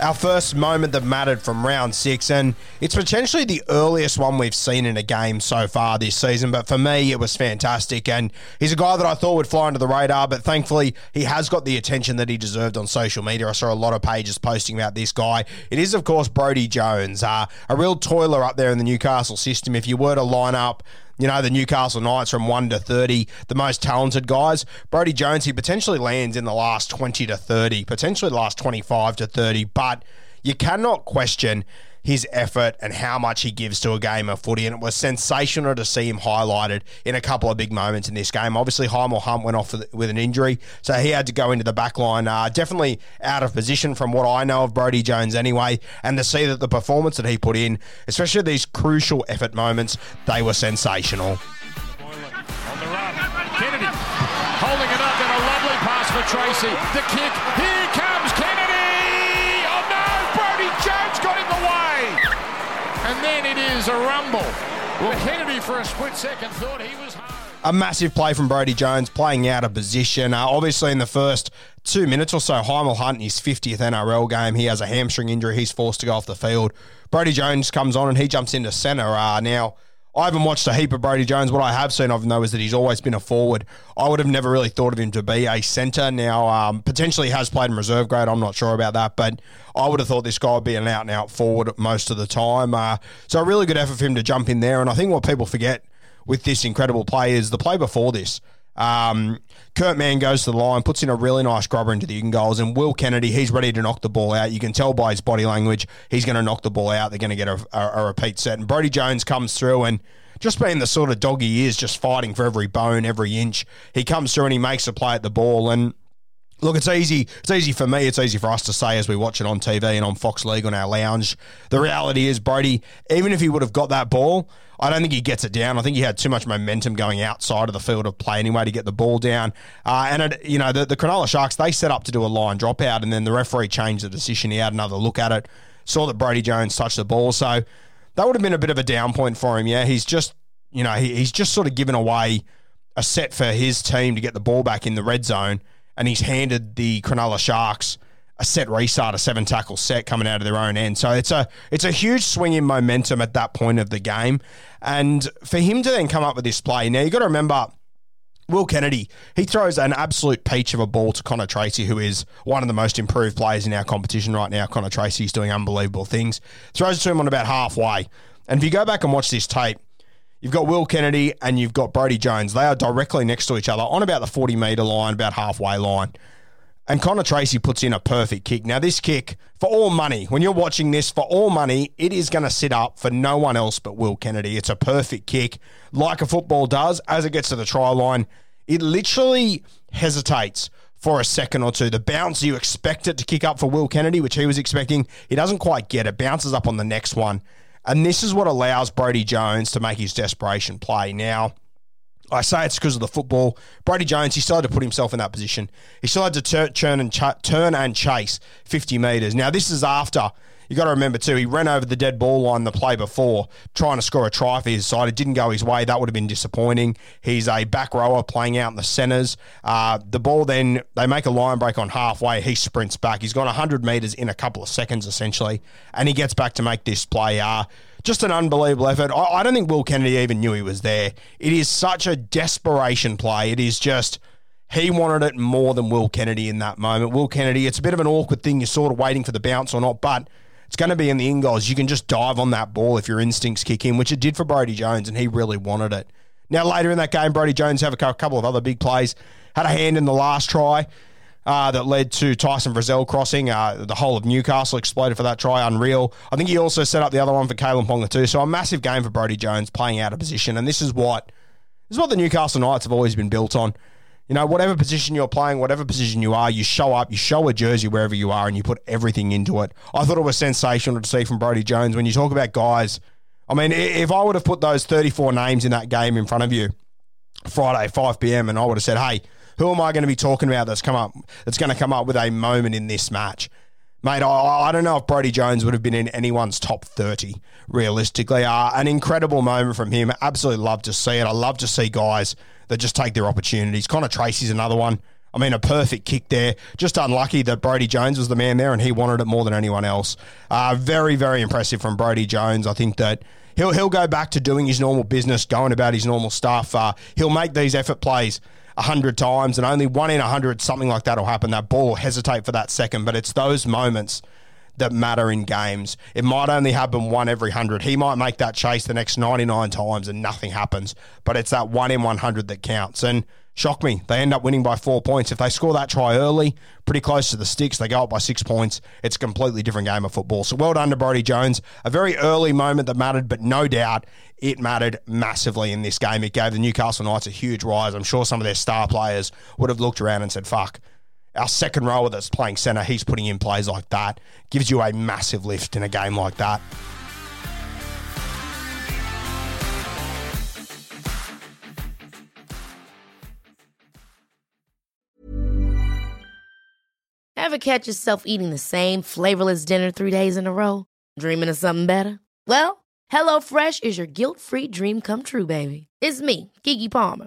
Our first moment that mattered from round six, and it's potentially the earliest one we've seen in a game so far this season. But for me, it was fantastic. And he's a guy that I thought would fly under the radar, but thankfully, he has got the attention that he deserved on social media. I saw a lot of pages posting about this guy. It is, of course, Brodie Jones, uh, a real toiler up there in the Newcastle system. If you were to line up, you know, the Newcastle Knights from 1 to 30, the most talented guys. Brodie Jones, he potentially lands in the last 20 to 30, potentially the last 25 to 30, but you cannot question his effort and how much he gives to a game of footy. And it was sensational to see him highlighted in a couple of big moments in this game. Obviously, Hymel Hunt went off with, an injury, so he had to go into the back line. Uh, definitely out of position from what I know of Brodie Jones anyway. And to see that the performance that he put in, especially these crucial effort moments, they were sensational. On the run, Kennedy holding it up and a lovely pass for Tracey. The kick, here comes Jones got in the way! And then it is a rumble. Well, Kennedy for a split second thought he was home. a massive play from Brodie Jones, playing out of position. Uh, obviously, in the first two minutes or so, Hymel Hunt in his 50th NRL game, he has a hamstring injury. He's forced to go off the field. Brodie Jones comes on and he jumps into centre. Uh, now, I haven't watched a heap of Brodie Jones. What I have seen of him, though, is that he's always been a forward. I would have never really thought of him to be a centre. Now, um, potentially has played in reserve grade. I'm not sure about that, but I would have thought this guy would be an out and out forward most of the time. Uh, so, a really good effort for him to jump in there. And I think what people forget with this incredible play is the play before this. Um, Kurt Mann goes to the line, puts in a really nice grubber into the in goals, and Will Kennedy, he's ready to knock the ball out. You can tell by his body language, he's going to knock the ball out. They're going to get a, a, a repeat set. And Brodie Jones comes through and just being the sort of dog he is, just fighting for every bone, every inch. He comes through and he makes a play at the ball. And Look, it's easy. It's easy for me. It's easy for us to say as we watch it on TV and on Fox League on our lounge. The reality is, Brodie, even if he would have got that ball, I don't think he gets it down. I think he had too much momentum going outside of the field of play anyway to get the ball down. Uh, and it, you know, the, the Cronulla Sharks they set up to do a line dropout, and then the referee changed the decision. He had another look at it, saw that Brodie Jones touched the ball, so that would have been a bit of a down point for him. Yeah, he's just, you know, he, he's just sort of given away a set for his team to get the ball back in the red zone and he's handed the Cronulla Sharks a set restart, a seven tackle set coming out of their own end. So it's a it's a huge swing in momentum at that point of the game, and for him to then come up with this play. Now you got to remember. Will Kennedy, he throws an absolute peach of a ball to Connor Tracey, who is one of the most improved players in our competition right now. Connor Tracey is doing unbelievable things. Throws it to him on about halfway. And if you go back and watch this tape, You've got Will Kennedy and you've got Brodie Jones. They are directly next to each other on about the 40 metre line, about halfway line. And Connor Tracey puts in a perfect kick. Now, this kick, for all money, when you're watching this, for all money, it is going to sit up for no one else but Will Kennedy. It's a perfect kick, like a football does. As it gets to the try line, it literally hesitates for a second or two. The bounce, you expect it to kick up for Will Kennedy, which he was expecting. He doesn't quite get it, bounces up on the next one. And this is what allows Brodie Jones to make his desperation play. Now, I say it's because of the football. Brady Jones, he had to put himself in that position. He still had to turn and ch- turn and chase 50 metres. Now, this is after you got to remember too, he ran over the dead ball line the play before, trying to score a try for his side. It didn't go his way. That would have been disappointing. He's a back rower playing out in the centres. Uh, the ball then they make a line break on halfway. He sprints back. He's gone 100 metres in a couple of seconds essentially, and he gets back to make this play. Uh, just an unbelievable effort. I, I don't think Will Kennedy even knew he was there. It is such a desperation play. It is just he wanted it more than Will Kennedy in that moment. Will Kennedy, it's a bit of an awkward thing. You're sort of waiting for the bounce or not, but it's going to be in the in goals. You can just dive on that ball if your instincts kick in, which it did for Brodie Jones, and he really wanted it. Now, later in that game, Brodie Jones have a couple of other big plays. Had a hand in the last try uh, that led to Tyson Frizell crossing. Uh, the whole of Newcastle exploded for that try. Unreal. I think he also set up the other one for Kalyn Ponga too. So a massive game for Brodie Jones playing out of position. And this is what this is what the Newcastle Knights have always been built on. You know, whatever position you're playing, whatever position you are, you show up, you show a jersey wherever you are, and you put everything into it. I thought it was sensational to see from Brodie Jones when you talk about guys. I mean, if I would have put those 34 names in that game in front of you Friday, 5 p.m., and I would have said, hey, who am I going to be talking about that's come up that's going to come up with a moment in this match? Mate, I, I don't know if Brodie Jones would have been in anyone's top 30, realistically. Uh, an incredible moment from him. Absolutely love to see it. I love to see guys that just take their opportunities. Connor Tracey's another one. I mean, a perfect kick there. Just unlucky that Brodie Jones was the man there and he wanted it more than anyone else. Uh, very, very impressive from Brodie Jones. I think that he'll he'll go back to doing his normal business, going about his normal stuff. Uh, he'll make these effort plays a hundred times, and only one in a hundred, something like that will happen. That ball will hesitate for that second, but it's those moments that matter in games. It might only happen one every 100. He might make that chase the next 99 times and nothing happens, but it's that one in 100 that counts. And shock me, they end up winning by four points. If they score that try early, pretty close to the sticks, they go up by six points. It's a completely different game of football. So well done to Brodie Jones. A very early moment that mattered, but no doubt it mattered massively in this game. It gave the Newcastle Knights a huge rise. I'm sure some of their star players would have looked around and said, fuck our second rower that's playing centre, he's putting in plays like that. Gives you a massive lift in a game like that. Ever catch yourself eating the same flavorless dinner three days in a row? Dreaming of something better? Well, HelloFresh is your guilt free dream come true, baby. It's me, Keke Palmer.